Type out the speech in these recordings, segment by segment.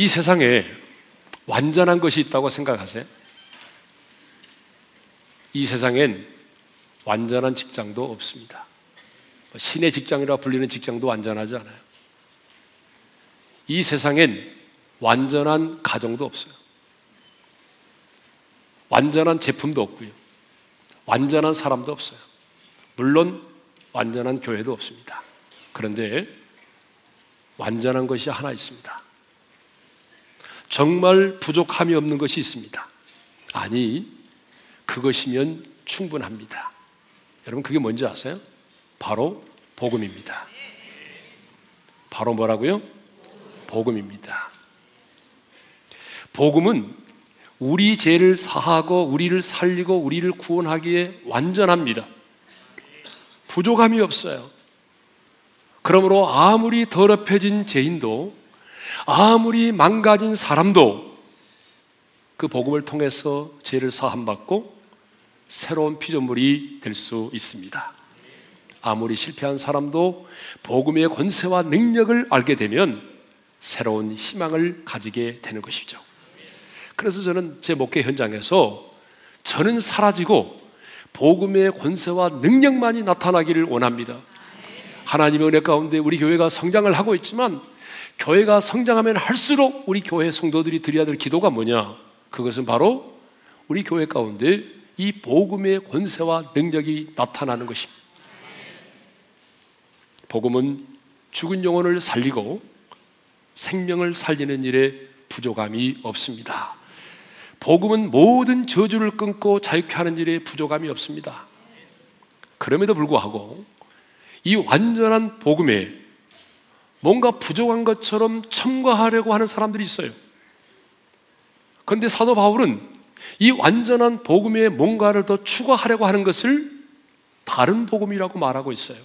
이 세상에 완전한 것이 있다고 생각하세요? 이 세상엔 완전한 직장도 없습니다. 뭐 신의 직장이라 불리는 직장도 완전하지 않아요. 이 세상엔 완전한 가정도 없어요. 완전한 제품도 없고요. 완전한 사람도 없어요. 물론 완전한 교회도 없습니다. 그런데 완전한 것이 하나 있습니다. 정말 부족함이 없는 것이 있습니다. 아니, 그것이면 충분합니다. 여러분, 그게 뭔지 아세요? 바로 복음입니다. 바로 뭐라고요? 복음입니다. 복음은 우리 죄를 사하고 우리를 살리고 우리를 구원하기에 완전합니다. 부족함이 없어요. 그러므로 아무리 더럽혀진 죄인도 아무리 망가진 사람도 그 복음을 통해서 죄를 사함받고 새로운 피조물이 될 수 있습니다. 아무리 실패한 사람도 복음의 권세와 능력을 알게 되면 새로운 희망을 가지게 되는 것이죠. 그래서 저는 제 목회 현장에서 저는 사라지고 복음의 권세와 능력만이 나타나기를 원합니다. 하나님의 은혜 가운데 우리 교회가 성장을 하고 있지만 교회가 성장하면 할수록 우리 교회 성도들이 드려야 될 기도가 뭐냐? 그것은 바로 우리 교회 가운데 이 복음의 권세와 능력이 나타나는 것입니다. 복음은 죽은 영혼을 살리고 생명을 살리는 일에 부족함이 없습니다. 복음은 모든 저주를 끊고 자유케 하는 일에 부족함이 없습니다. 그럼에도 불구하고 이 완전한 복음에 뭔가 부족한 것처럼 첨가하려고 하는 사람들이 있어요. 그런데 사도 바울은 이 완전한 복음에 뭔가를 더 추가하려고 하는 것을 다른 복음이라고 말하고 있어요.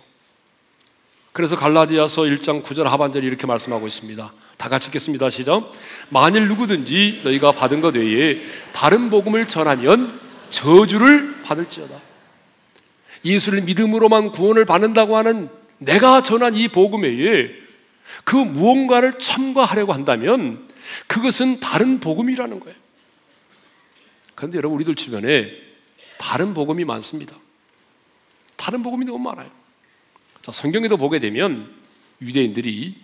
그래서 갈라디아서 1장 9절 하반절이 이렇게 말씀하고 있습니다. 다 같이 읽겠습니다. 시작. 만일 누구든지 너희가 받은 것 외에 다른 복음을 전하면 저주를 받을지어다. 예수를 믿음으로만 구원을 받는다고 하는 내가 전한 이 복음 외에 그 무언가를 첨가하려고 한다면 그것은 다른 복음이라는 거예요. 그런데 여러분 우리들 주변에 다른 복음이 많습니다. 다른 복음이 너무 많아요. 자, 성경에도 보게 되면 유대인들이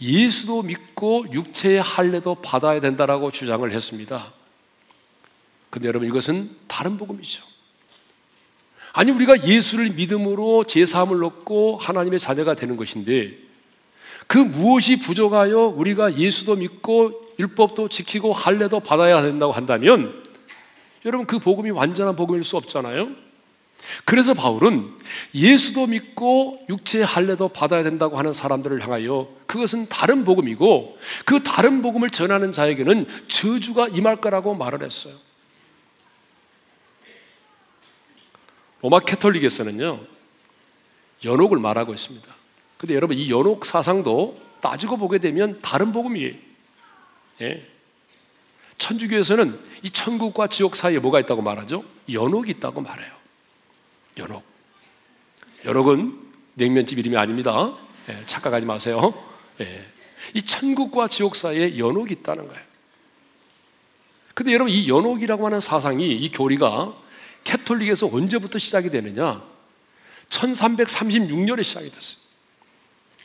예수도 믿고 육체의 할례도 받아야 된다라고 주장을 했습니다. 근데 여러분 이것은 다른 복음이죠. 아니 우리가 예수를 믿음으로 제사함을 얻고 하나님의 자녀가 되는 것인데 그 무엇이 부족하여 우리가 예수도 믿고 율법도 지키고 할례도 받아야 된다고 한다면 여러분 그 복음이 완전한 복음일 수 없잖아요. 그래서 바울은 예수도 믿고 육체의 할례도 받아야 된다고 하는 사람들을 향하여 그것은 다른 복음이고 그 다른 복음을 전하는 자에게는 저주가 임할 거라고 말을 했어요. 로마 캐톨릭에서는요, 연옥을 말하고 있습니다. 근데 여러분, 이 연옥 사상도 따지고 보게 되면 다른 복음이에요. 예. 천주교에서는 이 천국과 지옥 사이에 뭐가 있다고 말하죠? 연옥이 있다고 말해요. 연옥. 연옥은 냉면집 이름이 아닙니다. 예, 착각하지 마세요. 예. 이 천국과 지옥 사이에 연옥이 있다는 거예요. 근데 여러분, 이 연옥이라고 하는 사상이, 이 교리가 캐톨릭에서 언제부터 시작이 되느냐? 1336년에 시작이 됐어요.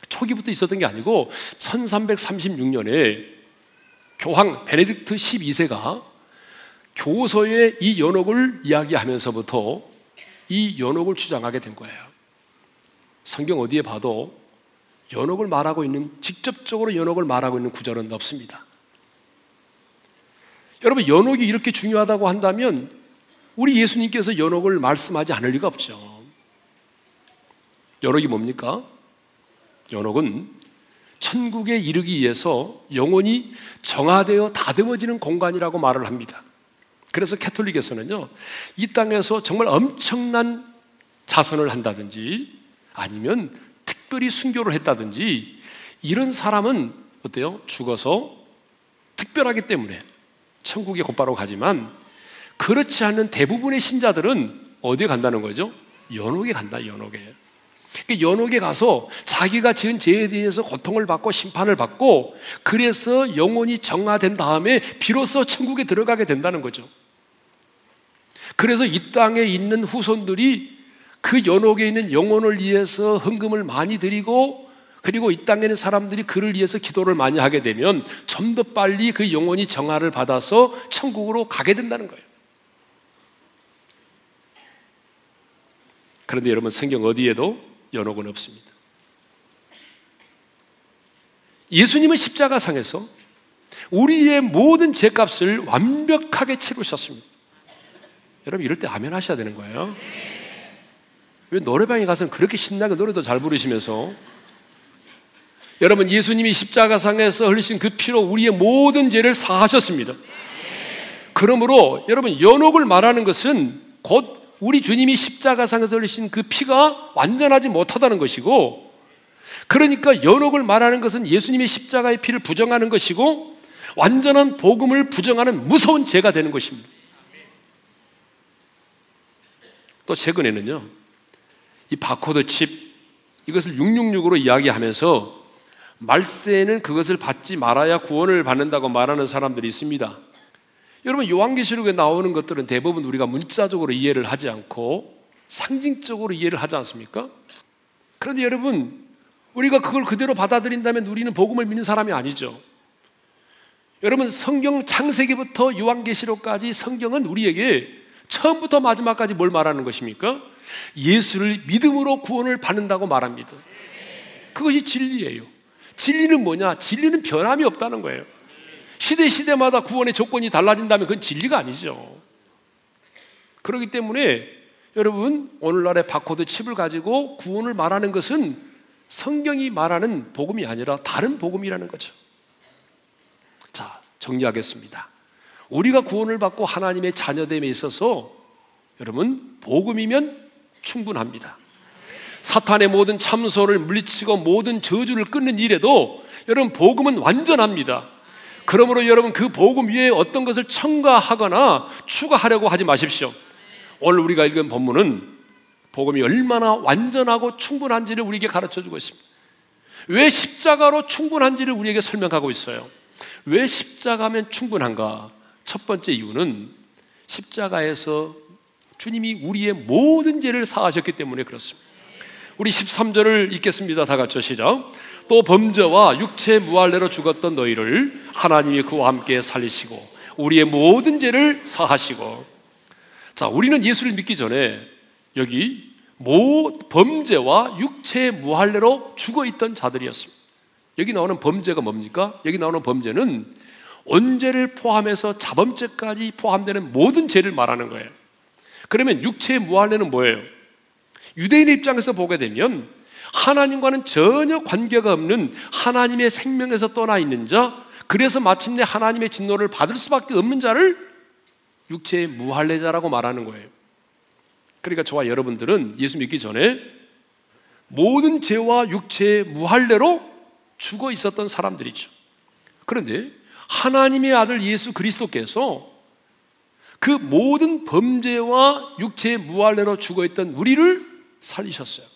초기부터 있었던 게 아니고 1336년에 교황 베네딕트 12세가 교서에 이 연옥을 이야기하면서부터 이 연옥을 주장하게 된 거예요. 성경 어디에 봐도 연옥을 말하고 있는 직접적으로 연옥을 말하고 있는 구절은 없습니다. 여러분 연옥이 이렇게 중요하다고 한다면 우리 예수님께서 연옥을 말씀하지 않을 리가 없죠. 연옥이 뭡니까? 연옥은 천국에 이르기 위해서 영혼이 정화되어 다듬어지는 공간이라고 말을 합니다. 그래서 캐톨릭에서는요, 이 땅에서 정말 엄청난 자선을 한다든지 아니면 특별히 순교를 했다든지 이런 사람은 어때요? 죽어서 특별하기 때문에 천국에 곧바로 가지만 그렇지 않은 대부분의 신자들은 어디에 간다는 거죠? 연옥에 간다, 연옥에. 그 연옥에 가서 자기가 지은 죄에 대해서 고통을 받고 심판을 받고 그래서 영혼이 정화된 다음에 비로소 천국에 들어가게 된다는 거죠. 그래서 이 땅에 있는 후손들이 그 연옥에 있는 영혼을 위해서 헌금을 많이 드리고 그리고 이 땅에 있는 사람들이 그를 위해서 기도를 많이 하게 되면 좀 더 빨리 그 영혼이 정화를 받아서 천국으로 가게 된다는 거예요. 그런데 여러분 성경 어디에도 연옥은 없습니다. 예수님은 십자가상에서 우리의 모든 죄값을 완벽하게 치르셨습니다. 여러분 이럴 때 아멘 하셔야 되는 거예요. 왜 노래방에 가서 그렇게 신나게 노래도 잘 부르시면서 여러분 예수님이 십자가상에서 흘리신 그 피로 우리의 모든 죄를 사하셨습니다. 그러므로 여러분 연옥을 말하는 것은 곧 우리 주님이 십자가상에서 흘리신 그 피가 완전하지 못하다는 것이고 그러니까 연옥을 말하는 것은 예수님이 십자가의 피를 부정하는 것이고 완전한 복음을 부정하는 무서운 죄가 되는 것입니다. 또 최근에는요, 이 바코드 칩, 이것을 666으로 이야기하면서 말세는 그것을 받지 말아야 구원을 받는다고 말하는 사람들이 있습니다. 여러분, 요한계시록에 나오는 것들은 대부분 우리가 문자적으로 이해를 하지 않고 상징적으로 이해를 하지 않습니까? 그런데 여러분, 우리가 그걸 그대로 받아들인다면 우리는 복음을 믿는 사람이 아니죠. 여러분, 성경 창세기부터 요한계시록까지 성경은 우리에게 처음부터 마지막까지 뭘 말하는 것입니까? 예수를 믿음으로 구원을 받는다고 말합니다. 그것이 진리예요. 진리는 뭐냐? 진리는 변함이 없다는 거예요. 시대 시대마다 구원의 조건이 달라진다면 그건 진리가 아니죠. 그렇기 때문에 여러분 오늘날의 바코드 칩을 가지고 구원을 말하는 것은 성경이 말하는 복음이 아니라 다른 복음이라는 거죠. 자, 정리하겠습니다. 우리가 구원을 받고 하나님의 자녀됨에 있어서 여러분 복음이면 충분합니다. 사탄의 모든 참소를 물리치고 모든 저주를 끊는 일에도 여러분 복음은 완전합니다. 그러므로 여러분 그 복음 위에 어떤 것을 첨가하거나 추가하려고 하지 마십시오. 오늘 우리가 읽은 본문은 복음이 얼마나 완전하고 충분한지를 우리에게 가르쳐 주고 있습니다. 왜 십자가로 충분한지를 우리에게 설명하고 있어요. 왜 십자가면 충분한가? 첫 번째 이유는 십자가에서 주님이 우리의 모든 죄를 사하셨기 때문에 그렇습니다. 우리 13절을 읽겠습니다. 다 같이 시작. 또 범죄와 육체 무할례로 죽었던 너희를 하나님이 그와 함께 살리시고 우리의 모든 죄를 사하시고 자, 우리는 예수를 믿기 전에 여기 모 범죄와 육체 무할례로 죽어 있던 자들이었습니다. 여기 나오는 범죄가 뭡니까? 여기 나오는 범죄는 언제를 포함해서 자범죄까지 포함되는 모든 죄를 말하는 거예요. 그러면 육체의 무한례는 뭐예요? 유대인의 입장에서 보게 되면 하나님과는 전혀 관계가 없는 하나님의 생명에서 떠나 있는 자, 그래서 마침내 하나님의 진노를 받을 수밖에 없는 자를 육체의 무할례자라고 말하는 거예요. 그러니까 저와 여러분들은 예수 믿기 전에 모든 죄와 육체의 무할례로 죽어 있었던 사람들이죠. 그런데 하나님의 아들 예수 그리스도께서 그 모든 범죄와 육체의 무할례로 죽어 있던 우리를 살리셨어요.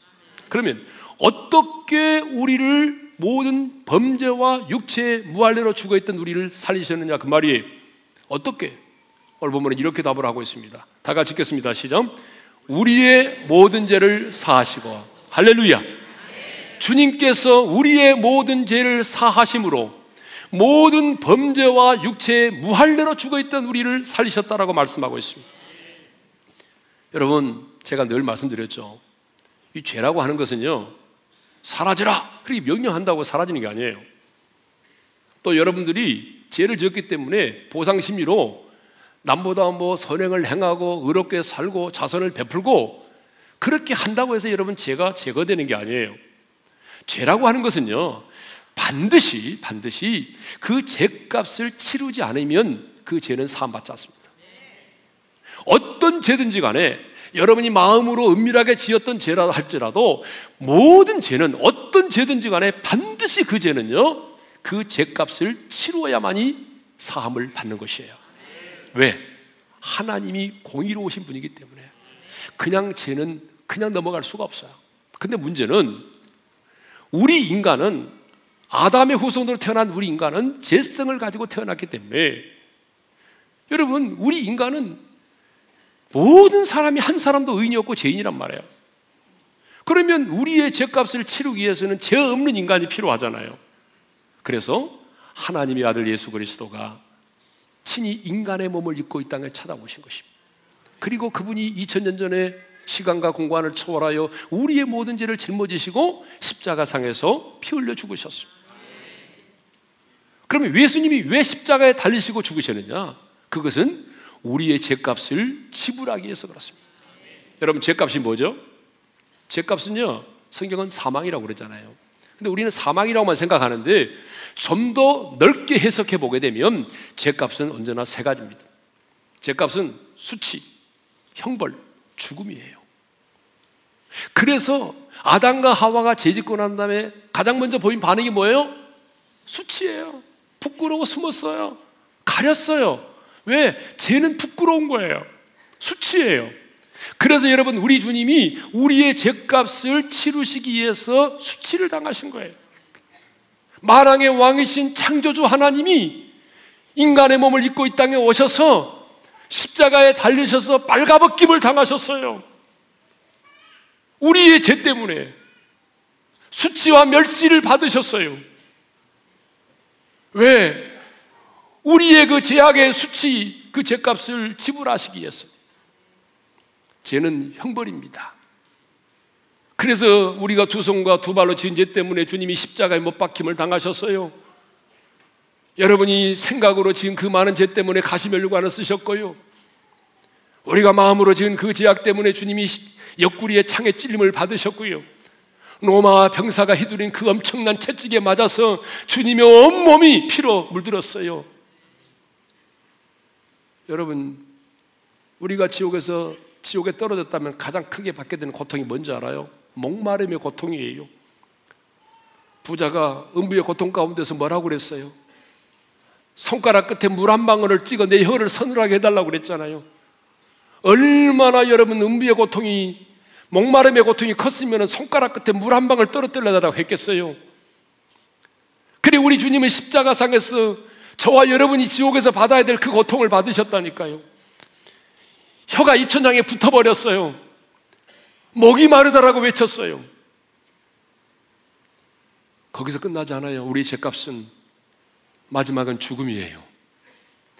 그러면 어떻게 우리를 모든 범죄와 육체의 무할례로 죽어있던 우리를 살리셨느냐 그 말이 어떻게? 오늘 보면 이렇게 답을 하고 있습니다. 다 같이 읽겠습니다. 시작. 우리의 모든 죄를 사하시고 할렐루야. 주님께서 우리의 모든 죄를 사하심으로 모든 범죄와 육체의 무할례로 죽어있던 우리를 살리셨다라고 말씀하고 있습니다. 여러분, 제가 늘 말씀드렸죠. 이 죄라고 하는 것은요, 사라져라! 그렇게 명령한다고 사라지는 게 아니에요. 또 여러분들이 죄를 지었기 때문에 보상심리로 남보다 뭐 선행을 행하고 의롭게 살고 자선을 베풀고 그렇게 한다고 해서 여러분 죄가 제거되는 게 아니에요. 죄라고 하는 것은요, 반드시 반드시 그 죄값을 치르지 않으면 그 죄는 사함받지 않습니다. 어떤 죄든지 간에 여러분이 마음으로 은밀하게 지었던 죄라 할지라도 모든 죄는 어떤 죄든지 간에 반드시 그 죄는요 그 죄값을 치루어야만이 사함을 받는 것이에요. 왜? 하나님이 공의로우신 분이기 때문에 그냥 죄는 그냥 넘어갈 수가 없어요. 근데 문제는 우리 인간은 아담의 후손으로 태어난 우리 인간은 재성을 가지고 태어났기 때문에 여러분 우리 인간은 모든 사람이 한 사람도 의인이 없고 죄인이란 말이에요. 그러면 우리의 죄값을 치르기 위해서는 죄 없는 인간이 필요하잖아요. 그래서 하나님의 아들 예수 그리스도가 친히 인간의 몸을 입고 이 땅에 찾아오신 것입니다. 그리고 그분이 2000년 전에 시간과 공간을 초월하여 우리의 모든 죄를 짊어지시고 십자가상에서 피 흘려 죽으셨습니다. 그러면 예수님이 왜 십자가에 달리시고 죽으셨느냐? 그것은 우리의 죄값을 지불하기 위해서 그렇습니다. 여러분 죄값이 뭐죠? 죄값은요 성경은 사망이라고 그러잖아요. 근데 우리는 사망이라고만 생각하는데 좀 더 넓게 해석해 보게 되면 죄값은 언제나 세 가지입니다. 죄값은 수치, 형벌, 죽음이에요. 그래서 아담과 하와가 죄짓고 난 다음에 가장 먼저 보인 반응이 뭐예요? 수치예요. 부끄러워 숨었어요. 가렸어요. 왜? 죄는 부끄러운 거예요. 수치예요. 그래서 여러분 우리 주님이 우리의 죄값을 치르시기 위해서 수치를 당하신 거예요. 만왕의 왕이신 창조주 하나님이 인간의 몸을 입고 이 땅에 오셔서 십자가에 달리셔서 빨가벗김을 당하셨어요. 우리의 죄 때문에 수치와 멸시를 받으셨어요. 왜? 우리의 그 죄악의 수치, 그 죄값을 지불하시기 위해서. 죄는 형벌입니다. 그래서 우리가 두 손과 두 발로 지은 죄 때문에 주님이 십자가에 못 박힘을 당하셨어요. 여러분이 생각으로 지은 그 많은 죄 때문에 가시멸류관을 쓰셨고요. 우리가 마음으로 지은 그 죄악 때문에 주님이 옆구리에 창에 찔림을 받으셨고요. 로마 병사가 휘두른 그 엄청난 채찍에 맞아서 주님의 온몸이 피로 물들었어요. 여러분, 우리가 지옥에서 지옥에 떨어졌다면 가장 크게 받게 되는 고통이 뭔지 알아요? 목마름의 고통이에요. 부자가 음부의 고통 가운데서 뭐라고 그랬어요? 손가락 끝에 물 한 방울을 찍어 내 혀를 서늘하게 해달라고 그랬잖아요. 얼마나 여러분 음부의 고통이 목마름의 고통이 컸으면 손가락 끝에 물 한 방울 떨어뜨려달라고 했겠어요. 그래 우리 주님은 십자가상에서 저와 여러분이 지옥에서 받아야 될 그 고통을 받으셨다니까요. 혀가 입천장에 붙어버렸어요. 목이 마르다라고 외쳤어요. 거기서 끝나지 않아요. 우리 죄값은 마지막은 죽음이에요.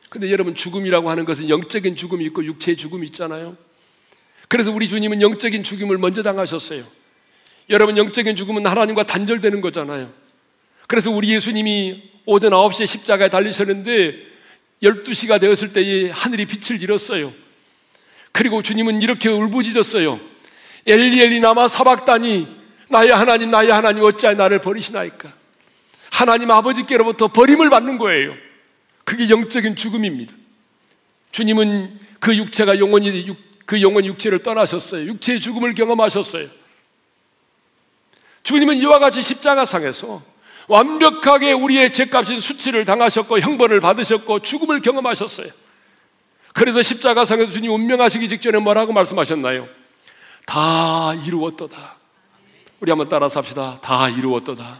근데 여러분 죽음이라고 하는 것은 영적인 죽음이 있고 육체의 죽음이 있잖아요. 그래서 우리 주님은 영적인 죽음을 먼저 당하셨어요. 여러분 영적인 죽음은 하나님과 단절되는 거잖아요. 그래서 우리 예수님이 오전 9시에 십자가에 달리셨는데 12시가 되었을 때에 하늘이 빛을 잃었어요. 그리고 주님은 이렇게 울부짖었어요. 엘리 엘리 나마 사박다니 나의 하나님 나의 하나님 어찌하여 나를 버리시나이까 하나님 아버지께로부터 버림을 받는 거예요. 그게 영적인 죽음입니다. 주님은 그 육체가 영원히 그 영원 육체를 떠나셨어요. 육체의 죽음을 경험하셨어요. 주님은 이와 같이 십자가상에서 완벽하게 우리의 죄값인 수치를 당하셨고 형벌을 받으셨고 죽음을 경험하셨어요. 그래서 십자가상에서 주님 운명하시기 직전에 뭐라고 말씀하셨나요? 다 이루었도다. 우리 한번 따라서 합시다. 다 이루었도다.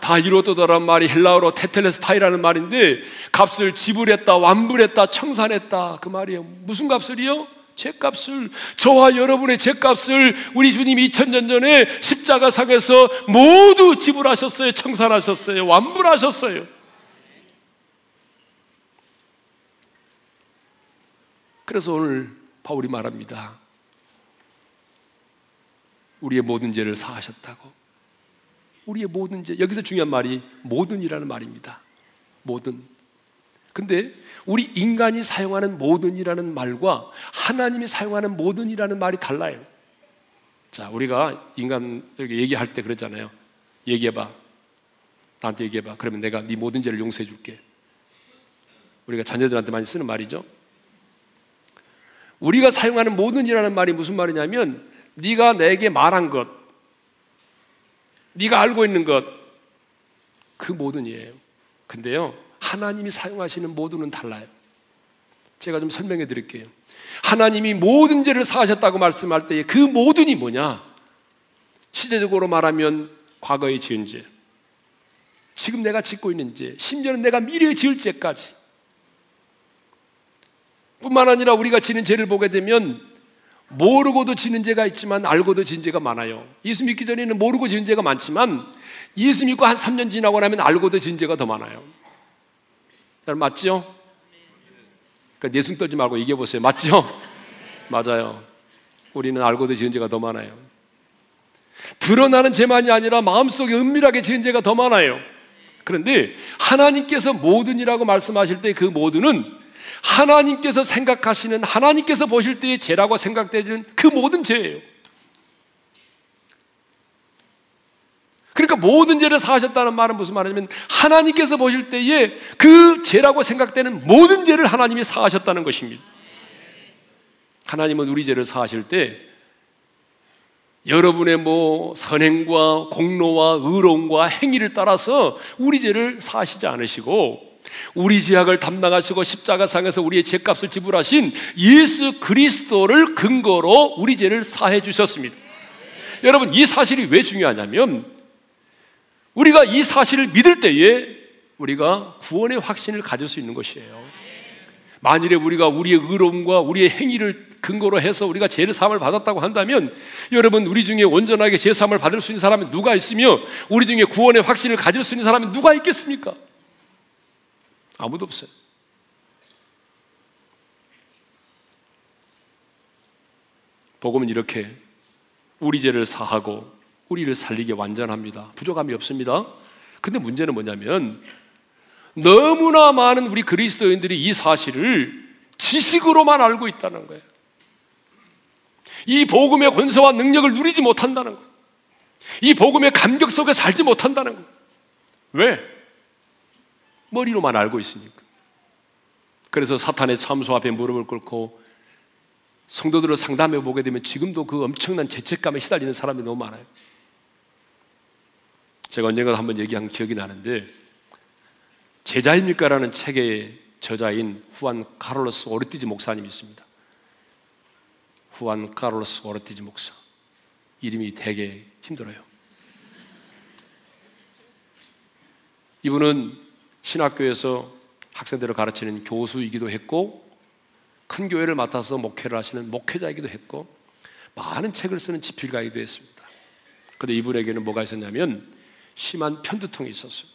다 이루었도다라는 말이 헬라어로 테텔레스타이라는 말인데 값을 지불했다, 완불했다, 청산했다 그 말이에요. 무슨 값을이요? 죄값을 저와 여러분의 죄값을 우리 주님 2000년 전에 십자가상에서 모두 지불하셨어요. 청산하셨어요. 완불하셨어요. 그래서 오늘 바울이 말합니다. 우리의 모든 죄를 사하셨다고. 우리의 모든 죄. 여기서 중요한 말이 모든이라는 말입니다. 모든. 근데 우리 인간이 사용하는 모든이라는 말과 하나님이 사용하는 모든이라는 말이 달라요. 자, 우리가 인간 얘기할 때 그러잖아요. 얘기해봐. 나한테 얘기해봐. 그러면 내가 네 모든 죄를 용서해 줄게. 우리가 자녀들한테 많이 쓰는 말이죠. 우리가 사용하는 모든이라는 말이 무슨 말이냐면 네가 내게 말한 것, 네가 알고 있는 것, 그 모든이에요. 근데요, 하나님이 사용하시는 모든은 달라요. 제가 좀 설명해 드릴게요. 하나님이 모든 죄를 사하셨다고 말씀할 때그 모든이 뭐냐? 시대적으로 말하면 과거에 지은 죄, 지금 내가 짓고 있는 죄, 심지어는 내가 미래에 지을 죄까지. 뿐만 아니라 우리가 지는 죄를 보게 되면 모르고도 지는 죄가 있지만 알고도 지은 죄가 많아요. 예수 믿기 전에는 모르고 지은 죄가 많지만 예수 믿고 한 3년 지나고 나면 알고도 지은 죄가 더 많아요. 여러분 맞죠? 그러니까 내숭 떨지 말고 얘기해 보세요. 맞죠? 맞아요. 우리는 알고도 지은 죄가 더 많아요. 드러나는 죄만이 아니라 마음속에 은밀하게 지은 죄가 더 많아요. 그런데 하나님께서 모든이라고 말씀하실 때 그 모든은 하나님께서 생각하시는 하나님께서 보실 때의 죄라고 생각되는 그 모든 죄예요. 그러니까 모든 죄를 사하셨다는 말은 무슨 말이냐면 하나님께서 보실 때에 그 죄라고 생각되는 모든 죄를 하나님이 사하셨다는 것입니다. 하나님은 우리 죄를 사하실 때 여러분의 뭐 선행과 공로와 의로움과 행위를 따라서 우리 죄를 사하시지 않으시고 우리 죄악을 담당하시고 십자가상에서 우리의 죄값을 지불하신 예수 그리스도를 근거로 우리 죄를 사해 주셨습니다. 여러분 이 사실이 왜 중요하냐면 우리가 이 사실을 믿을 때에 우리가 구원의 확신을 가질 수 있는 것이에요. 만일에 우리가 우리의 의로움과 우리의 행위를 근거로 해서 우리가 죄를 사함을 받았다고 한다면 여러분 우리 중에 온전하게 죄 사함을 받을 수 있는 사람은 누가 있으며 우리 중에 구원의 확신을 가질 수 있는 사람은 누가 있겠습니까? 아무도 없어요. 복음은 이렇게 우리 죄를 사하고 우리를 살리게 완전합니다. 부족함이 없습니다. 근데 문제는 뭐냐면 너무나 많은 우리 그리스도인들이 이 사실을 지식으로만 알고 있다는 거예요. 이 복음의 권세와 능력을 누리지 못한다는 거예요. 이 복음의 감격 속에 살지 못한다는 거예요. 왜? 머리로만 알고 있으니까. 그래서 사탄의 참소 앞에 무릎을 꿇고 성도들을 상담해 보게 되면 지금도 그 엄청난 죄책감에 시달리는 사람이 너무 많아요. 제가 언젠가 한번 얘기한 기억이 나는데 제자입니까? 라는 책의 저자인 후안 카를로스 오르티지 목사님이 있습니다. 후안 카를로스 오르티지 목사. 이름이 되게 힘들어요. 이분은 신학교에서 학생들을 가르치는 교수이기도 했고 큰 교회를 맡아서 목회를 하시는 목회자이기도 했고 많은 책을 쓰는 지필가이기도 했습니다. 그런데 이분에게는 뭐가 있었냐면 심한 편두통이 있었어요.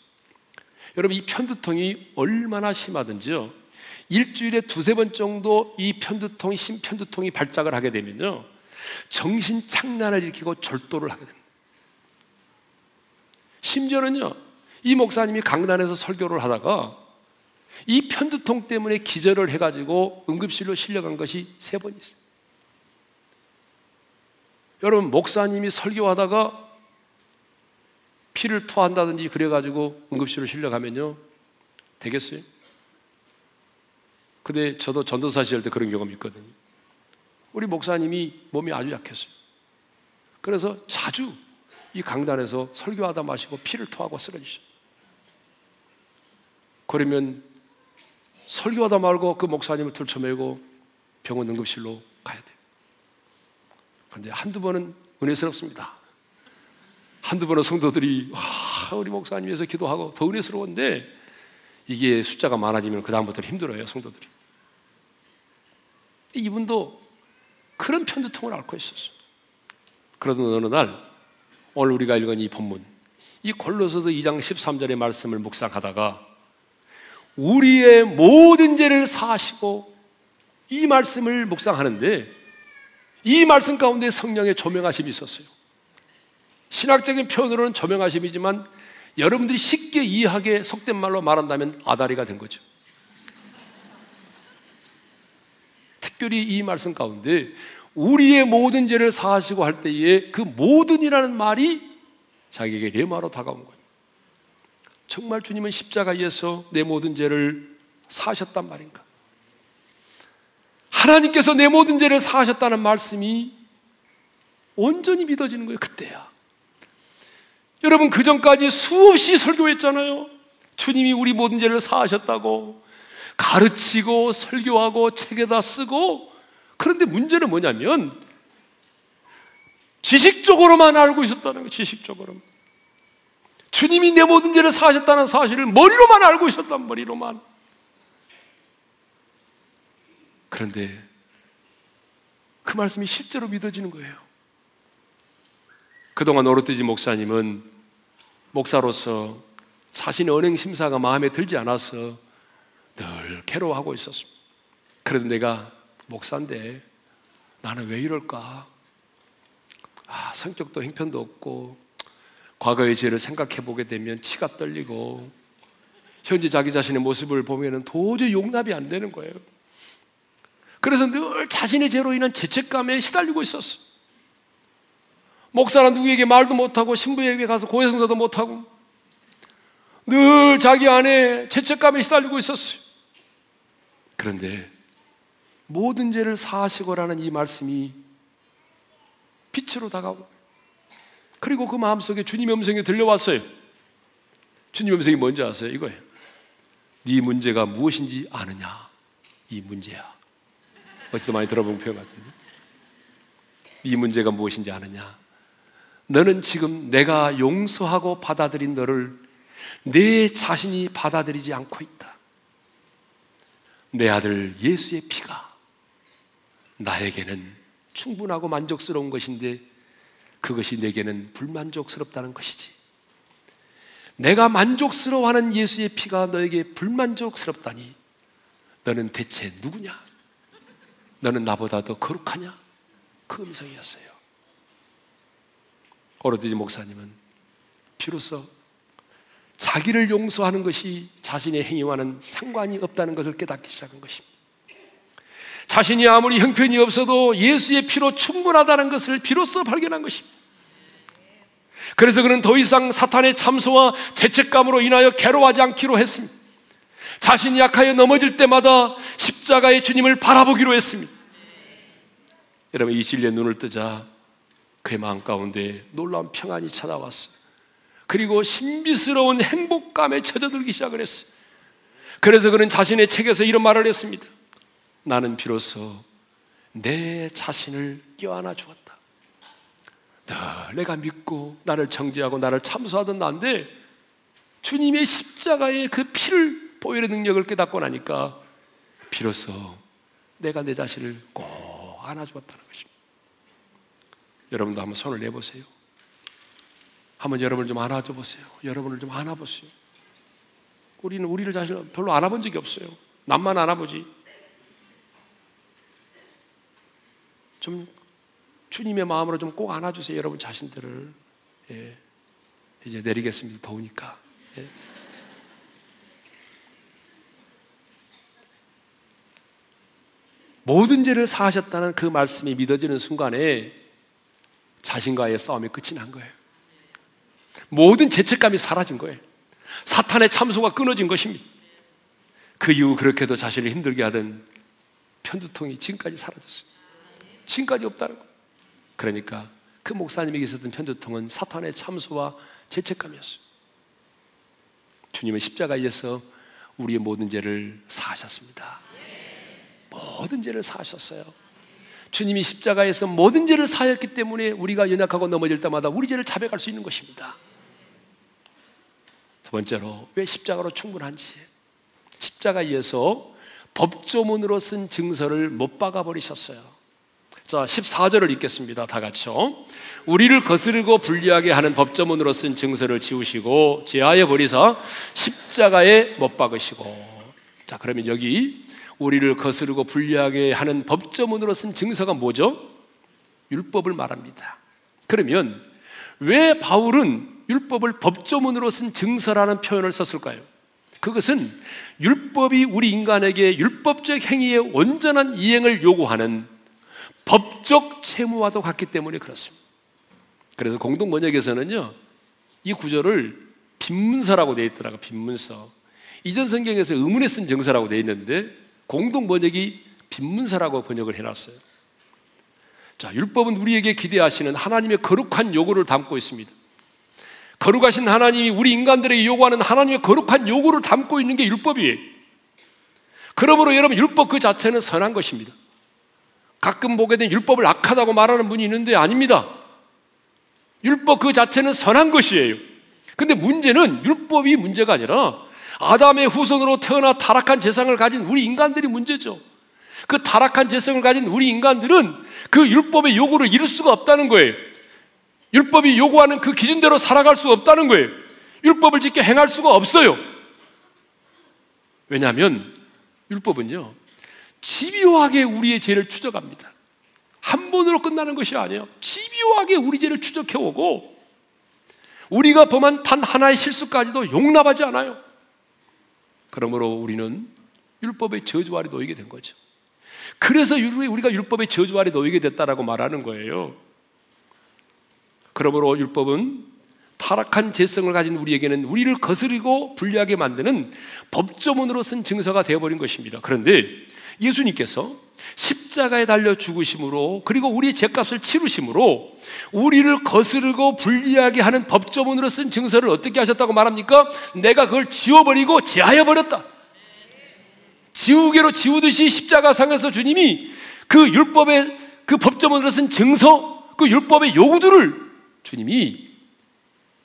여러분 이 편두통이 얼마나 심하든지요. 일주일에 두세 번 정도 이 편두통이 심편두통이 발작을 하게 되면요. 정신 착란을 일으키고 절도를 하게 됩니다. 심지어는요. 이 목사님이 강단에서 설교를 하다가 이 편두통 때문에 기절을 해가지고 응급실로 실려간 것이 세 번 있어요. 여러분, 목사님이 설교하다가 피를 토한다든지 그래가지고 응급실로 실려가면요. 되겠어요? 근데 저도 전도사 시절 때 그런 경험이 있거든요. 우리 목사님이 몸이 아주 약했어요. 그래서 자주 이 강단에서 설교하다 마시고 피를 토하고 쓰러지셔. 그러면 설교하다 말고 그 목사님을 들쳐매고 병원 응급실로 가야 돼요. 근데 한두 번은 은혜스럽습니다. 한두 번은 성도들이 와, 우리 목사님 위해서 기도하고 더 은혜스러운데 이게 숫자가 많아지면 그다음부터 힘들어요, 성도들이. 이분도 그런 편두통을 앓고 있었어요. 그러던 어느 날 오늘 우리가 읽은 이 본문 이 골로새서 2장 13절의 말씀을 묵상하다가 우리의 모든 죄를 사하시고 이 말씀을 묵상하는데 이 말씀 가운데 성령의 조명하심이 있었어요. 신학적인 표현으로는 조명하심이지만 여러분들이 쉽게 이해하게 속된 말로 말한다면 아다리가 된 거죠. 특별히 이 말씀 가운데 우리의 모든 죄를 사하시고 할 때에 그 모든이라는 말이 자기에게 레마로 다가온 거예요. 정말 주님은 십자가에서 내 모든 죄를 사하셨단 말인가? 하나님께서 내 모든 죄를 사하셨다는 말씀이 온전히 믿어지는 거예요. 그때야. 여러분 그 전까지 수없이 설교했잖아요. 주님이 우리 모든 죄를 사하셨다고 가르치고 설교하고 책에다 쓰고 그런데 문제는 뭐냐면 지식적으로만 알고 있었다는 거, 지식적으로. 주님이 내 모든 죄를 사하셨다는 사실을 머리로만 알고 있었단 머리로만. 그런데 그 말씀이 실제로 믿어지는 거예요. 그동안 오르띠지 목사님은 목사로서 자신의 언행 심사가 마음에 들지 않아서 늘 괴로워하고 있었습니다. 그래도 내가 목사인데 나는 왜 이럴까? 아, 성격도 형편도 없고 과거의 죄를 생각해 보게 되면 치가 떨리고 현재 자기 자신의 모습을 보면 도저히 용납이 안 되는 거예요. 그래서 늘 자신의 죄로 인한 죄책감에 시달리고 있었어. 목사는 누구에게 말도 못하고 신부에게 가서 고해성사도 못하고 늘 자기 안에 죄책감에 시달리고 있었어요. 그런데 모든 죄를 사하시고라는 이 말씀이 빛으로 다가오고 그리고 그 마음속에 주님의 음성이 들려왔어요. 주님의 음성이 뭔지 아세요? 이거예요. 네 문제가 무엇인지 아느냐? 이 문제야. 어디서 많이 들어본 표현 같은데. 네 문제가 무엇인지 아느냐? 너는 지금 내가 용서하고 받아들인 너를 내 자신이 받아들이지 않고 있다. 내 아들 예수의 피가 나에게는 충분하고 만족스러운 것인데 그것이 내게는 불만족스럽다는 것이지. 내가 만족스러워하는 예수의 피가 너에게 불만족스럽다니 너는 대체 누구냐? 너는 나보다 더 거룩하냐? 그 음성이었어요. 오로드지 목사님은 비로소 자기를 용서하는 것이 자신의 행위와는 상관이 없다는 것을 깨닫기 시작한 것입니다. 자신이 아무리 형편이 없어도 예수의 피로 충분하다는 것을 비로소 발견한 것입니다. 그래서 그는 더 이상 사탄의 참소와 죄책감으로 인하여 괴로워하지 않기로 했습니다. 자신이 약하여 넘어질 때마다 십자가의 주님을 바라보기로 했습니다. 여러분, 이 진리의 눈을 뜨자 그의 마음 가운데 놀라운 평안이 찾아왔어요. 그리고 신비스러운 행복감에 젖어들기 시작을 했어요. 그래서 그는 자신의 책에서 이런 말을 했습니다. 나는 비로소 내 자신을 껴안아 주었다. 늘 내가 믿고 나를 정죄하고 나를 참소하던 나인데 주님의 십자가의 그 피를 보혈의 능력을 깨닫고 나니까 비로소 내가 내 자신을 꼭 안아주었다는 것입니다. 여러분도 한번 손을 내보세요. 한번 여러분을 좀 안아줘 보세요. 여러분을 좀 안아보세요. 우리는 우리를 자신 별로 안아본 적이 없어요. 남만 안아보지. 좀 주님의 마음으로 좀 꼭 안아주세요. 여러분 자신들을. 예. 이제 내리겠습니다. 더우니까. 예. 모든 죄를 사하셨다는 그 말씀이 믿어지는 순간에 자신과의 싸움이 끝이 난 거예요. 모든 죄책감이 사라진 거예요. 사탄의 참소가 끊어진 것입니다. 그 이후 그렇게도 자신을 힘들게 하던 편두통이 지금까지 사라졌어요. 지금까지 없다는 거예요. 그러니까 그 목사님에게 있었던 편두통은 사탄의 참소와 죄책감이었어요. 주님은 십자가에서 우리의 모든 죄를 사하셨습니다. 모든 죄를 사하셨어요. 주님이 십자가에서 모든 죄를 사했기 때문에 우리가 연약하고 넘어질 때마다 우리 죄를 자백할 수 있는 것입니다. 두 번째로 왜 십자가로 충분한지 십자가에서 법조문으로 쓴 증서를 못 박아 버리셨어요. 자, 14절을 읽겠습니다. 다 같이요. 우리를 거스르고 불리하게 하는 법조문으로 쓴 증서를 지우시고 제하여 버리사 십자가에 못 박으시고. 자, 그러면 여기 우리를 거스르고 불리하게 하는 법조문으로 쓴 증서가 뭐죠? 율법을 말합니다. 그러면 왜 바울은 율법을 법조문으로 쓴 증서라는 표현을 썼을까요? 그것은 율법이 우리 인간에게 율법적 행위의 온전한 이행을 요구하는 법적 채무와도 같기 때문에 그렇습니다. 그래서 공동 번역에서는요, 이 구절을 빈문서라고 되어 있더라고 빈문서. 이전 성경에서 의문에 쓴 정서라고 되어 있는데 공동 번역이 빈문서라고 번역을 해놨어요. 자, 율법은 우리에게 기대하시는 하나님의 거룩한 요구를 담고 있습니다. 거룩하신 하나님이 우리 인간들에게 요구하는 하나님의 거룩한 요구를 담고 있는 게 율법이에요. 그러므로 여러분 율법 그 자체는 선한 것입니다. 가끔 보게 된 율법을 악하다고 말하는 분이 있는데 아닙니다. 율법 그 자체는 선한 것이에요. 근데 문제는 율법이 문제가 아니라 아담의 후손으로 태어나 타락한 재상을 가진 우리 인간들이 문제죠. 그 타락한 재성을 가진 우리 인간들은 그 율법의 요구를 이룰 수가 없다는 거예요. 율법이 요구하는 그 기준대로 살아갈 수 없다는 거예요. 율법을 지켜 행할 수가 없어요. 왜냐하면 율법은요, 집요하게 우리의 죄를 추적합니다. 한 번으로 끝나는 것이 아니에요. 집요하게 우리 죄를 추적해오고, 우리가 범한 단 하나의 실수까지도 용납하지 않아요. 그러므로 우리는 율법의 저주 아래 놓이게 된 거죠. 그래서 우리가 율법의 저주 아래 놓이게 됐다라고 말하는 거예요. 그러므로 율법은 타락한 재성을 가진 우리에게는 우리를 거스리고 불리하게 만드는 법조문으로 쓴 증서가 되어버린 것입니다. 그런데 예수님께서 십자가에 달려 죽으심으로 그리고 우리의 죄값을 치르심으로 우리를 거스르고 불리하게 하는 법조문으로 쓴 증서를 어떻게 하셨다고 말합니까? 내가 그걸 지워버리고 제하여 버렸다. 지우개로 지우듯이 십자가상에서 주님이 그 율법의 그 법조문으로 쓴 증서, 그 율법의 요구들을 주님이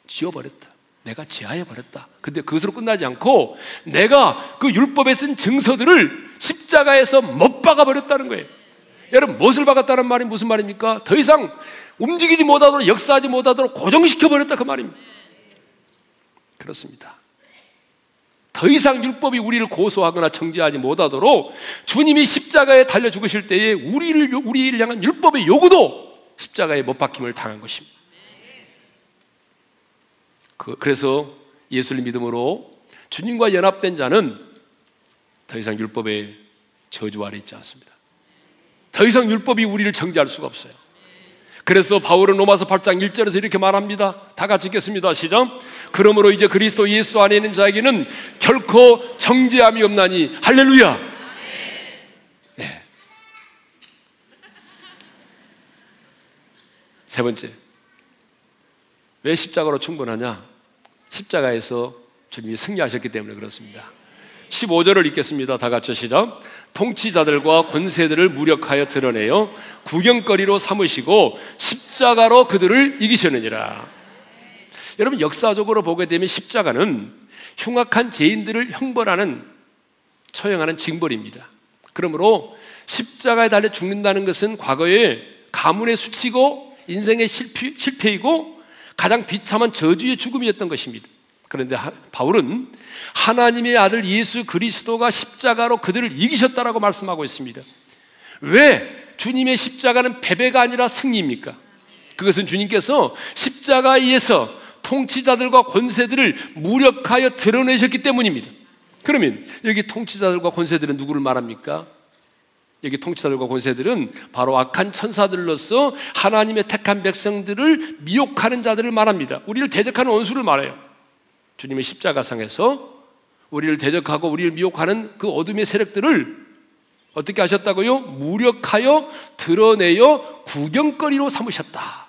지워버렸다. 내가 지하해버렸다. 근데 그것으로 끝나지 않고 내가 그 율법에 쓴 증서들을 십자가에서 못 박아버렸다는 거예요. 여러분, 무엇을 박았다는 말이 무슨 말입니까? 더 이상 움직이지 못하도록, 역사하지 못하도록 고정시켜버렸다. 그 말입니다. 그렇습니다. 더 이상 율법이 우리를 고소하거나 정지하지 못하도록 주님이 십자가에 달려 죽으실 때에 우리를 우리를 향한 율법의 요구도 십자가에 못 박힘을 당한 것입니다. 그, 래서 예수를 믿음으로 주님과 연합된 자는 더 이상 율법의 저주 아래 있지 않습니다. 더 이상 율법이 우리를 정지할 수가 없어요. 그래서 바울은 로마서 8장 1절에서 이렇게 말합니다. 다 같이 읽겠습니다. 시작. 그러므로 이제 그리스도 예수 안에 있는 자에게는 결코 정죄함이 없나니 할렐루야. 네. 세 번째. 왜 십자가로 충분하냐? 십자가에서 주님이 승리하셨기 때문에 그렇습니다. 15절을 읽겠습니다. 다 같이 시작. 통치자들과 권세들을 무력하여 드러내어 구경거리로 삼으시고 십자가로 그들을 이기셨느니라. 여러분 역사적으로 보게 되면 십자가는 흉악한 죄인들을 형벌하는 처형하는 징벌입니다. 그러므로 십자가에 달려 죽는다는 것은 과거에 가문의 수치고 인생의 실패, 실패이고 가장 비참한 저주의 죽음이었던 것입니다. 그런데 바울은 하나님의 아들 예수 그리스도가 십자가로 그들을 이기셨다라고 말씀하고 있습니다. 왜 주님의 십자가는 패배가 아니라 승리입니까? 그것은 주님께서 십자가에서 통치자들과 권세들을 무력하여 드러내셨기 때문입니다. 그러면 여기 통치자들과 권세들은 누구를 말합니까? 여기 통치자들과 권세들은 바로 악한 천사들로서 하나님의 택한 백성들을 미혹하는 자들을 말합니다. 우리를 대적하는 원수를 말해요. 주님의 십자가상에서 우리를 대적하고 우리를 미혹하는 그 어둠의 세력들을 어떻게 하셨다고요? 무력하여 드러내어 구경거리로 삼으셨다.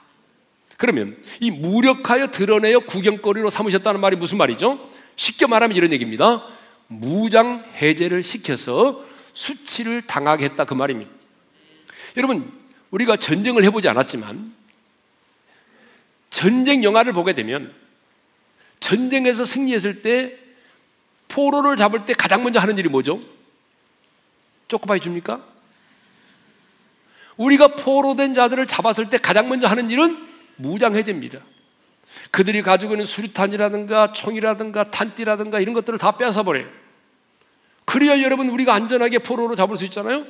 그러면 이 무력하여 드러내어 구경거리로 삼으셨다는 말이 무슨 말이죠? 쉽게 말하면 이런 얘기입니다. 무장 해제를 시켜서 수치를 당하게 했다 그 말입니다. 여러분, 우리가 전쟁을 해보지 않았지만 전쟁 영화를 보게 되면 전쟁에서 승리했을 때 포로를 잡을 때 가장 먼저 하는 일이 뭐죠? 쪼꼬바이 줍니까? 우리가 포로된 자들을 잡았을 때 가장 먼저 하는 일은 무장해제입니다. 그들이 가지고 있는 수류탄이라든가 총이라든가 탄띠라든가 이런 것들을 다 뺏어버려요. 그래야 여러분 우리가 안전하게 포로로 잡을 수 있잖아요.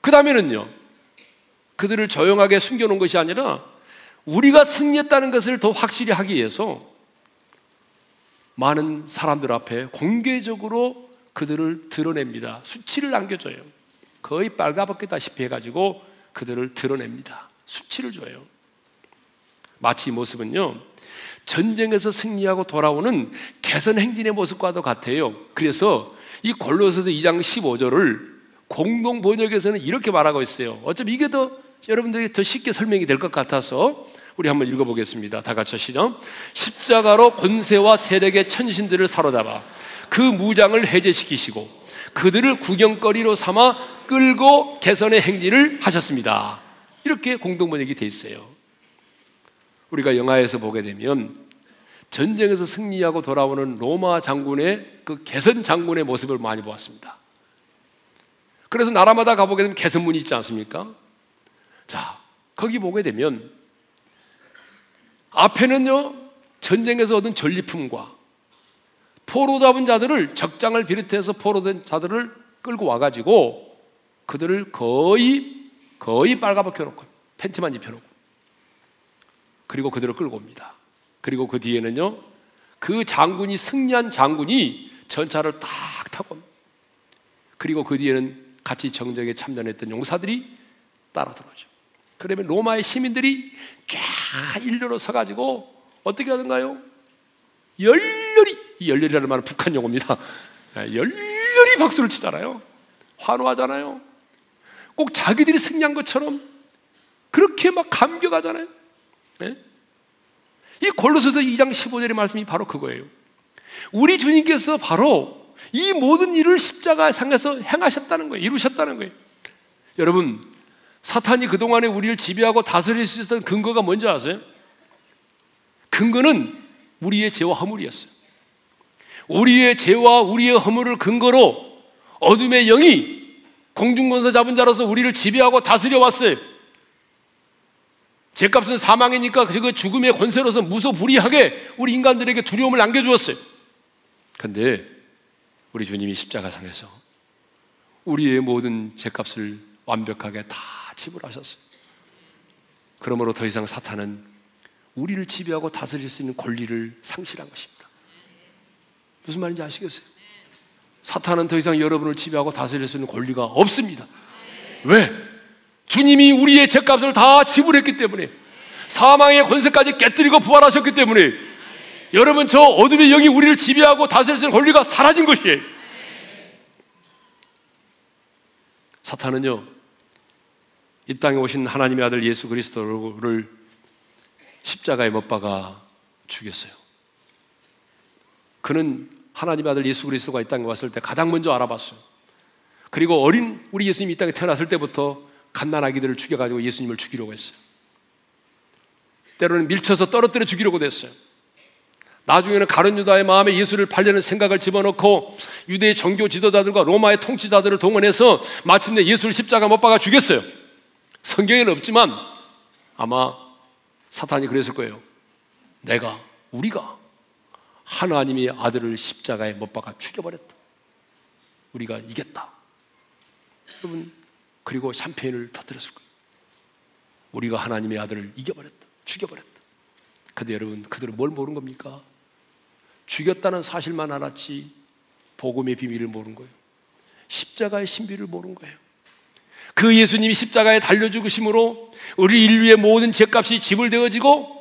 그 다음에는요. 그들을 조용하게 숨겨놓은 것이 아니라 우리가 승리했다는 것을 더 확실히 하기 위해서 많은 사람들 앞에 공개적으로 그들을 드러냅니다. 수치를 남겨줘요. 거의 빨가벗기다시피 해가지고 그들을 드러냅니다. 수치를 줘요. 마치 이 모습은요, 전쟁에서 승리하고 돌아오는 개선 행진의 모습과도 같아요. 그래서 이 골로새서 2장 15절을 공동 번역에서는 이렇게 말하고 있어요. 어차피 이게 더 여러분들에게 더 쉽게 설명이 될 것 같아서 우리 한번 읽어보겠습니다. 다 같이 시작. 십자가로 권세와 세력의 천신들을 사로잡아 그 무장을 해제시키시고 그들을 구경거리로 삼아 끌고 개선의 행진을 하셨습니다. 이렇게 공동 번역이 돼 있어요. 우리가 영화에서 보게 되면 전쟁에서 승리하고 돌아오는 로마 장군의 그 개선 장군의 모습을 많이 보았습니다. 그래서 나라마다 가보게 되면 개선문이 있지 않습니까? 자, 거기 보게 되면 앞에는요, 전쟁에서 얻은 전리품과 포로 잡은 자들을 적장을 비롯해서 포로된 자들을 끌고 와가지고 그들을 거의 거의 빨가벗겨 놓고 팬티만 입혀 놓고 그리고 그들을 끌고 옵니다. 그리고 그 뒤에는요 그 장군이 승리한 장군이 전차를 딱 타고. 그리고 그 뒤에는 같이 정적에 참전했던 용사들이 따라 들어오죠. 그러면 로마의 시민들이 쫙 일렬로 서가지고 어떻게 하던가요? 열렬히 열렬이라는 말은 북한 용어입니다. 예, 열렬히 박수를 치잖아요. 환호하잖아요. 꼭 자기들이 승리한 것처럼 그렇게 막 감격하잖아요. 네? 이 골로새서 2장 15절의 말씀이 바로 그거예요. 우리 주님께서 바로 이 모든 일을 십자가 상에서 행하셨다는 거예요. 이루셨다는 거예요. 여러분, 사탄이 그동안에 우리를 지배하고 다스릴 수 있었던 근거가 뭔지 아세요? 근거는 우리의 죄와 허물이었어요. 우리의 죄와 우리의 허물을 근거로 어둠의 영이 공중권서 잡은 자로서 우리를 지배하고 다스려 왔어요. 죄값은 사망이니까 그 죽음의 권세로서 무소불위하게 우리 인간들에게 두려움을 안겨주었어요. 근데 우리 주님이 십자가상에서 우리의 모든 죄값을 완벽하게 다 지불하셨어요. 그러므로 더 이상 사탄은 우리를 지배하고 다스릴 수 있는 권리를 상실한 것입니다. 무슨 말인지 아시겠어요? 사탄은 더 이상 여러분을 지배하고 다스릴 수 있는 권리가 없습니다. 왜? 주님이 우리의 죄값을 다 지불했기 때문에 사망의 권세까지 깨뜨리고 부활하셨기 때문에 여러분 저 어둠의 영이 우리를 지배하고 다스릴 수 있는 권리가 사라진 것이에요. 사탄은요 이 땅에 오신 하나님의 아들 예수 그리스도를 십자가에 못 박아 죽였어요. 그는 하나님의 아들 예수 그리스도가 이 땅에 왔을 때 가장 먼저 알아봤어요. 그리고 어린 우리 예수님이 이 땅에 태어났을 때부터 갓난아기들을 죽여가지고 예수님을 죽이려고 했어요. 때로는 밀쳐서 떨어뜨려 죽이려고 했어요. 나중에는 가룟 유다의 마음에 예수를 팔려는 생각을 집어넣고 유대의 정교 지도자들과 로마의 통치자들을 동원해서 마침내 예수를 십자가 못 박아 죽였어요. 성경에는 없지만 아마 사탄이 그랬을 거예요. 내가, 우리가 하나님의 아들을 십자가에 못 박아 죽여버렸다. 우리가 이겼다. 여러분, 그리고 샴페인을 터뜨렸을 거예요. 우리가 하나님의 아들을 이겨버렸다. 죽여버렸다. 근데 여러분, 그들은 뭘 모르는 겁니까? 죽였다는 사실만 알았지, 복음의 비밀을 모르는 거예요. 십자가의 신비를 모르는 거예요. 그 예수님이 십자가에 달려 죽으심으로 우리 인류의 모든 죄값이 지불되어지고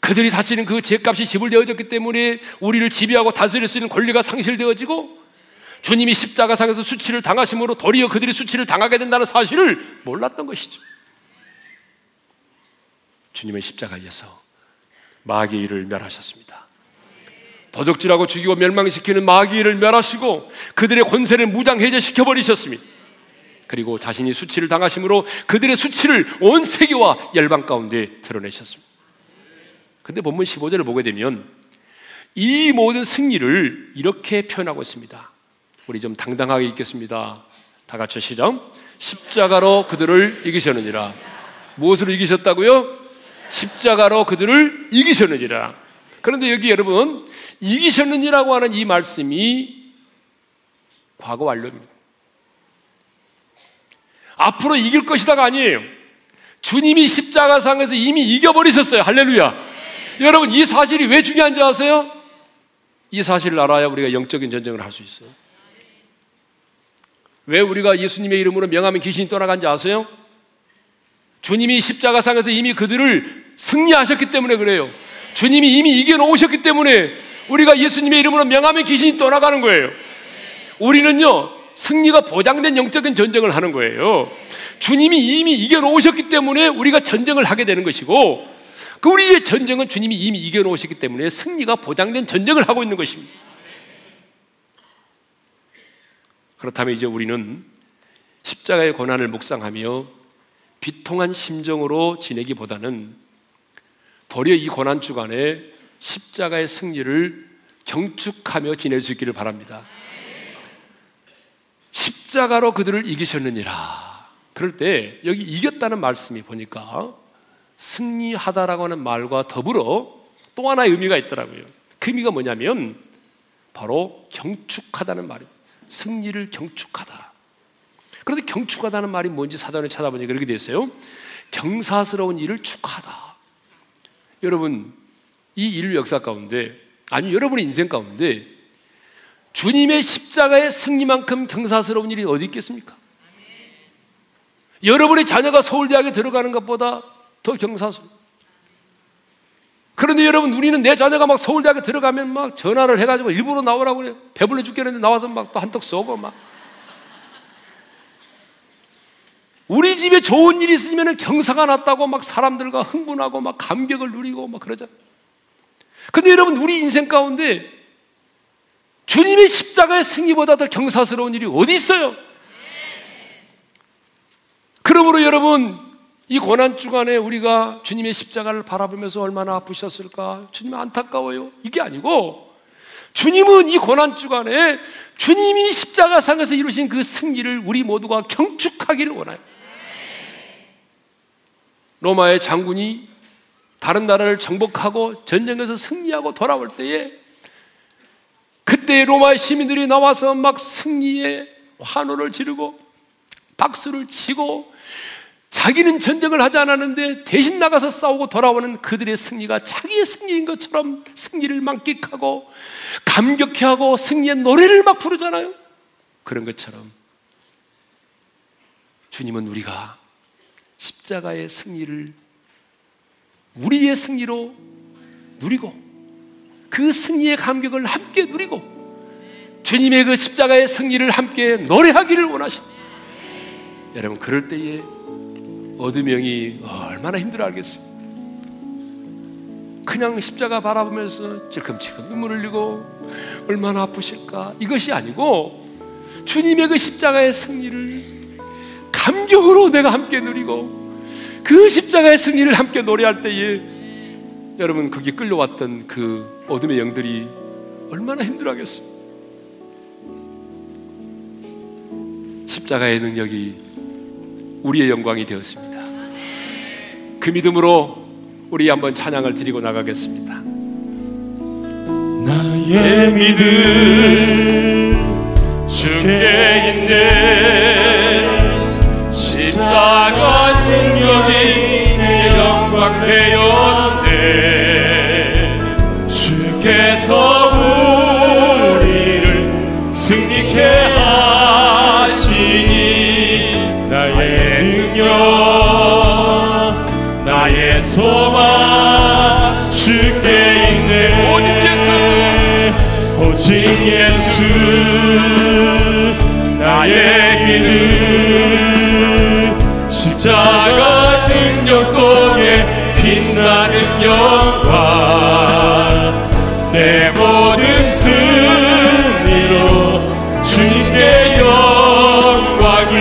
그들이 다스리는 그 죄값이 지불되어졌기 때문에 우리를 지배하고 다스릴 수 있는 권리가 상실되어지고 주님이 십자가상에서 수치를 당하심으로 도리어 그들이 수치를 당하게 된다는 사실을 몰랐던 것이죠. 주님은 십자가에서 일을 멸하셨습니다. 도적질하고 죽이고 멸망시키는 일을 멸하시고 그들의 권세를 무장해제시켜 버리셨습니다. 그리고 자신이 수치를 당하심으로 그들의 수치를 온 세계와 열방 가운데 드러내셨습니다. 근데 본문 15절을 보게 되면 이 모든 승리를 이렇게 표현하고 있습니다. 우리 좀 당당하게 읽겠습니다. 다 같이 시작. 십자가로 그들을 이기셨느니라. 무엇으로 이기셨다고요? 십자가로 그들을 이기셨느니라. 그런데 여기 여러분, 이기셨느니라고 하는 이 말씀이 과거 완료입니다. 앞으로 이길 것이다가 아니에요. 주님이 십자가상에서 이미 이겨버리셨어요. 할렐루야. 여러분 이 사실이 왜 중요한지 아세요? 이 사실을 알아야 우리가 영적인 전쟁을 할 수 있어요. 왜 우리가 예수님의 이름으로 명하면 귀신이 떠나간지 아세요? 주님이 십자가상에서 이미 그들을 승리하셨기 때문에 그래요. 주님이 이미 이겨놓으셨기 때문에 우리가 예수님의 이름으로 명하면 귀신이 떠나가는 거예요. 우리는요, 승리가 보장된 영적인 전쟁을 하는 거예요. 주님이 이미 이겨놓으셨기 때문에 우리가 전쟁을 하게 되는 것이고, 그 우리의 전쟁은 주님이 이미 이겨놓으셨기 때문에 승리가 보장된 전쟁을 하고 있는 것입니다. 그렇다면 이제 우리는 십자가의 고난을 묵상하며 비통한 심정으로 지내기보다는 도리어 이 고난 주간에 십자가의 승리를 경축하며 지낼 수 있기를 바랍니다. 십자가로 그들을 이기셨느니라. 그럴 때 여기 이겼다는 말씀이 보니까 승리하다라고 하는 말과 더불어 또 하나의 의미가 있더라고요. 그 의미가 뭐냐면 바로 경축하다는 말입니다. 승리를 경축하다. 그런데 경축하다는 말이 뭔지 사전에 찾아보니 그렇게 됐어요. 경사스러운 일을 축하다. 여러분, 이 인류 역사 가운데, 아니, 여러분의 인생 가운데, 주님의 십자가의 승리만큼 경사스러운 일이 어디 있겠습니까? 여러분의 자녀가 서울대학에 들어가는 것보다 더 경사스러워. 그런데 여러분, 우리는 내 자녀가 막 서울대학에 들어가면 막 전화를 해가지고 일부러 나오라고 그래. 배불러 죽겠는데 나와서 막 또 한턱 쏘고 막. 우리 집에 좋은 일이 있으면 경사가 났다고 막 사람들과 흥분하고 막 감격을 누리고 막 그러죠. 근데 여러분, 우리 인생 가운데 주님의 십자가의 승리보다 더 경사스러운 일이 어디 있어요? 그러므로 여러분, 이 고난 주간에 우리가 주님의 십자가를 바라보면서 얼마나 아프셨을까? 주님 안타까워요. 이게 아니고 주님은 이 고난 주간에 주님이 십자가상에서 이루신 그 승리를 우리 모두가 경축하기를 원해요. 로마의 장군이 다른 나라를 정복하고 전쟁에서 승리하고 돌아올 때에 그때 로마의 시민들이 나와서 막 승리의 환호를 지르고 박수를 치고 자기는 전쟁을 하지 않았는데 대신 나가서 싸우고 돌아오는 그들의 승리가 자기의 승리인 것처럼 승리를 만끽하고 감격해하고 승리의 노래를 막 부르잖아요. 그런 것처럼 주님은 우리가 십자가의 승리를 우리의 승리로 누리고 그 승리의 감격을 함께 누리고 주님의 그 십자가의 승리를 함께 노래하기를 원하신 여러분 그럴 때에 어둠형이 얼마나 힘들어 알겠어요. 그냥 십자가 바라보면서 질끔질끔 눈물 흘리고 얼마나 아프실까 이것이 아니고 주님의 그 십자가의 승리를 감격으로 내가 함께 누리고 그 십자가의 승리를 함께 노래할 때에 여러분 거기 끌려왔던 그 어둠의 영들이 얼마나 힘들어하겠어요. 십자가의 능력이 우리의 영광이 되었습니다. 그 믿음으로 우리 한번 찬양을 드리고 나가겠습니다. 나의 믿음 주께 있네 십자가 능력이 내 영광 되었네 주께서 우리를 승리케 하시니 나의 능력 나의 소망 주께 있네. 오직 예수 나의 믿음 십자가 능력 속에 빛나는 영광 내 모든 승리로 주님께 영광을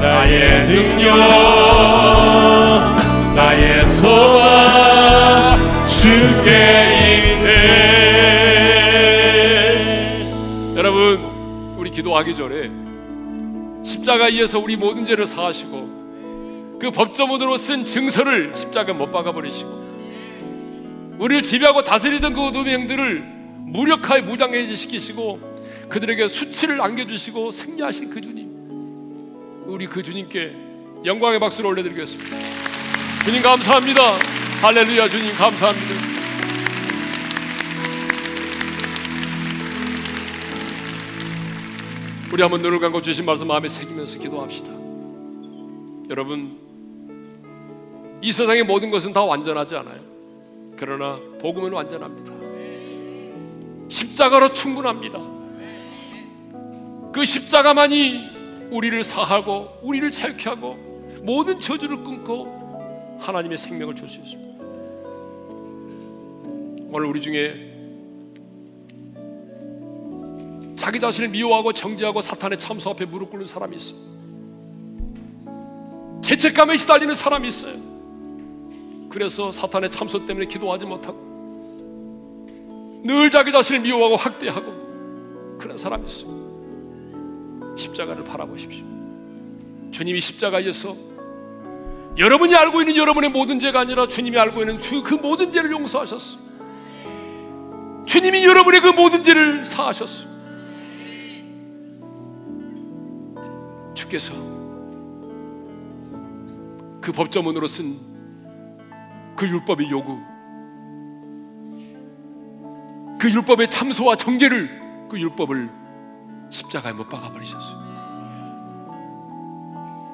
나의 능력 나의 소망 주께 있네. 여러분, 우리 기도하기 전에 십자가 위에서 우리 모든 죄를 사하시고 그 법조문으로 쓴 증서를 십자가 못 박아 버리시고 우리를 지배하고 다스리던 그 어둠의 영들을 무력하게 무장해 시키시고 그들에게 수치를 안겨주시고 승리하신 그 주님 우리 그 주님께 영광의 박수를 올려드리겠습니다 주님 감사합니다 할렐루야 주님 감사합니다 우리 한번 눈을 감고 주신 말씀 마음에 새기면서 기도합시다. 여러분, 이 세상의 모든 것은 다 완전하지 않아요. 그러나 복음은 완전합니다. 십자가로 충분합니다. 그 십자가만이 우리를 사하고 우리를 자유케 하고 모든 저주를 끊고 하나님의 생명을 줄 수 있습니다. 오늘 우리 중에 자기 자신을 미워하고 정죄하고 사탄의 참소 앞에 무릎 꿇는 사람이 있어요. 죄책감에 시달리는 사람이 있어요. 그래서 사탄의 참소 때문에 기도하지 못하고 늘 자기 자신을 미워하고 학대하고 그런 사람이 있어요. 십자가를 바라보십시오. 주님이 십자가에서 여러분이 알고 있는 여러분의 모든 죄가 아니라 주님이 알고 있는 그 모든 죄를 용서하셨어. 주님이 여러분의 그 모든 죄를 사하셨어. 주께서 그 법조문으로 쓴 그 율법의 요구, 그 율법의 참소와 정죄를 그 율법을 십자가에 못 박아 버리셨어요.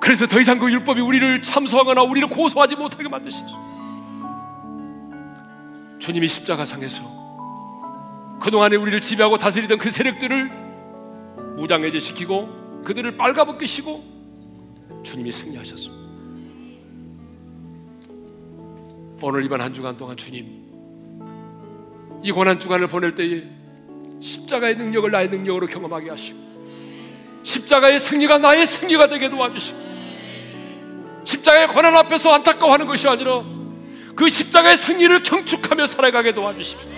그래서 더 이상 그 율법이 우리를 참소하거나 우리를 고소하지 못하게 만드셨어요. 주님이 십자가상에서 그동안에 우리를 지배하고 다스리던 그 세력들을 무장해제시키고 그들을 빨가벗기시고 주님이 승리하셨습니다. 오늘 이번 한 주간 동안 주님 이 고난 주간을 보낼 때에 십자가의 능력을 나의 능력으로 경험하게 하시고 십자가의 승리가 나의 승리가 되게 도와주시고 십자가의 고난 앞에서 안타까워하는 것이 아니라 그 십자가의 승리를 경축하며 살아가게 도와주십시오.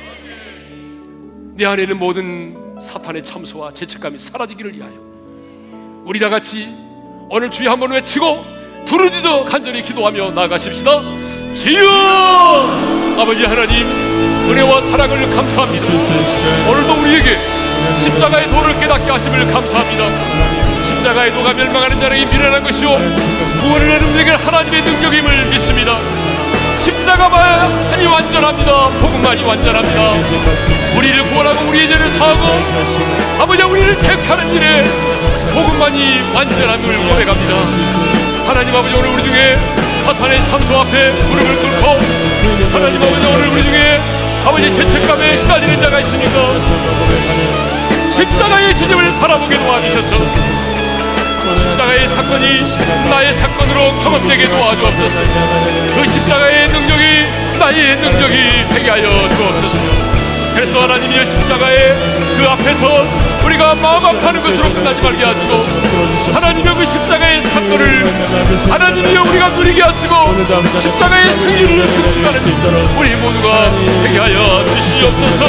내 안에 는 모든 사탄의 참소와 죄책감이 사라지기를 위하여 우리 다 같이 오늘 주여 한번 외치고 부르짖어 간절히 기도하며 나가십시다. 주여 아버지 하나님 은혜와 사랑을 감사합니다. 오늘도 우리에게 십자가의 도를 깨닫게 하심을 감사합니다. 십자가의 도가 멸망하는 자에게 미련한 것이요 구원을 내는 우리에게 하나님의 능력임을 믿습니다. 십자가만이 완전합니다. 복음만이 완전합니다. 우리를 구원하고 우리의 죄를 사하고 아버지 우리를 택하는 일에 복음만이 완전함을 고백합니다. 하나님 아버지 오늘 우리 중에 사탄의 참소 앞에 무릎을 꿇고 하나님 아버지 오늘 우리 중에 아버지 죄책감에 시달리는 자가 있습니까? 십자가의 지점을 바라보게 도와주셔서 십자가의 사건이 나의 사건으로 경험되게 도와주옵소서 그 십자가의 능력이 나의 능력이 되게 하여 주옵소서 그래서 하나님이 십자가의 그 앞에서 우리가 마음 아파하는 것으로 끝나지 말게 하시고 하나님의 그 십자가의 사건을 하나님이 우리가 누리게 하시고 십자가의 승리를 승축하는 우리 모두가 되게 하여 주시옵소서.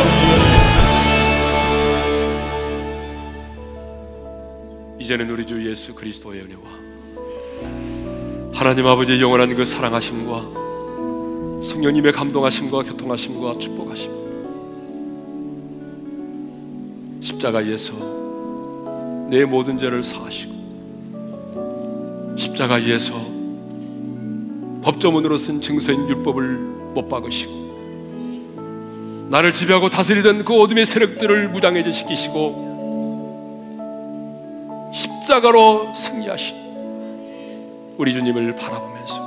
이제는 우리 주 예수 그리스도의 은혜와 하나님 아버지의 영원한 그 사랑하심과 성령님의 감동하심과 교통하심과 축복하심 십자가에서 내 모든 죄를 사하시고 십자가에서 법조문으로 쓴 증서인 율법을 못 박으시고 나를 지배하고 다스리던 그 어둠의 세력들을 무장해제 시키시고 십자가로 승리하신 우리 주님을 바라보면서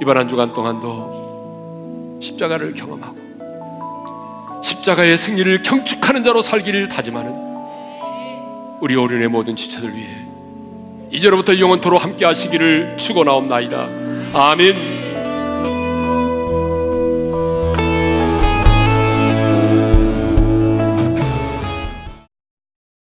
이번 한 주간 동안도 십자가를 경험하고 십자가의 승리를 경축하는 자로 살기를 다짐하는 우리 어린의 모든 지체들 위해 이제로부터 영원토로 함께 하시기를 축원하옵나이다. 아멘.